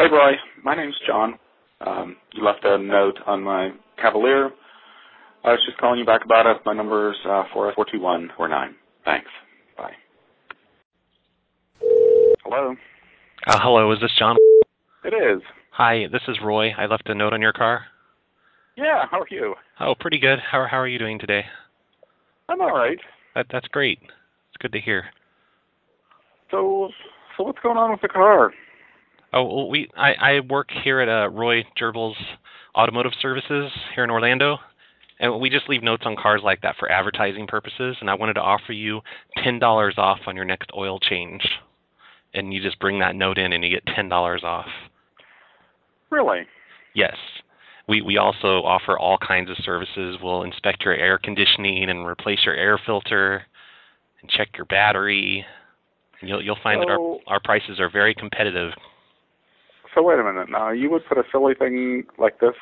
Hey, Roy. My name's John. Um, you left a note on my Cavalier. I was just calling you back about it. My number's uh, 42149. Thanks. Bye. Hello? Uh, hello, is this John? It is. Hi, this is Roy. I left a note on your car. Yeah, how are you? Oh, pretty good. How, how are you doing today? I'm all right. That, that's great. It's good to hear. So, so what's going on with the car? Oh, well, we I, I work here at uh, Roy Gerbils Automotive Services here in Orlando, and we just leave notes on cars like that for advertising purposes. And I wanted to offer you ten dollars off on your next oil change, and you just bring that note in and you get ten dollars off. Really? Yes. We we also offer all kinds of services. We'll inspect your air conditioning and replace your air filter, and check your battery. And you'll you'll find so, that our our prices are very competitive so wait a minute. Now you would put a silly thing like this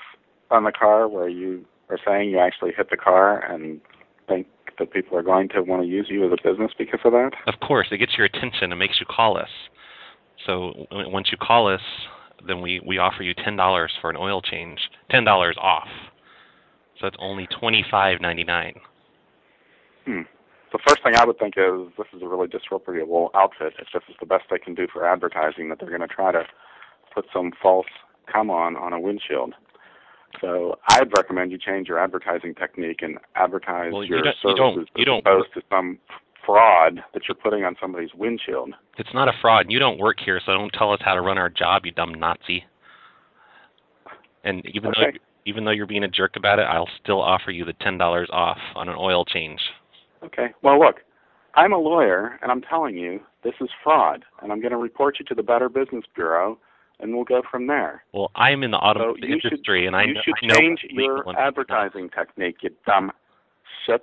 on the car where you are saying you actually hit the car and think that people are going to want to use you as a business because of that? Of course, it gets your attention and makes you call us. So once you call us, then we we offer you ten dollars for an oil change, ten dollars off. So it's only twenty five ninety nine. Hmm. The first thing I would think is this is a really disreputable outfit. If this is the best they can do for advertising, that they're going to try to put some false come on on a windshield. So I'd recommend you change your advertising technique and advertise well, your you services you don't, you don't, opposed to some fraud that you're putting on somebody's windshield. It's not a fraud. You don't work here, so don't tell us how to run our job, you dumb Nazi. And even okay. though even though you're being a jerk about it, I'll still offer you the ten dollars off on an oil change. Okay. Well, look, I'm a lawyer, and I'm telling you this is fraud, and I'm going to report you to the Better Business Bureau and we'll go from there. Well, I'm in the automotive so industry, should, and I, you should I know change your advertising technique, you dumb shit.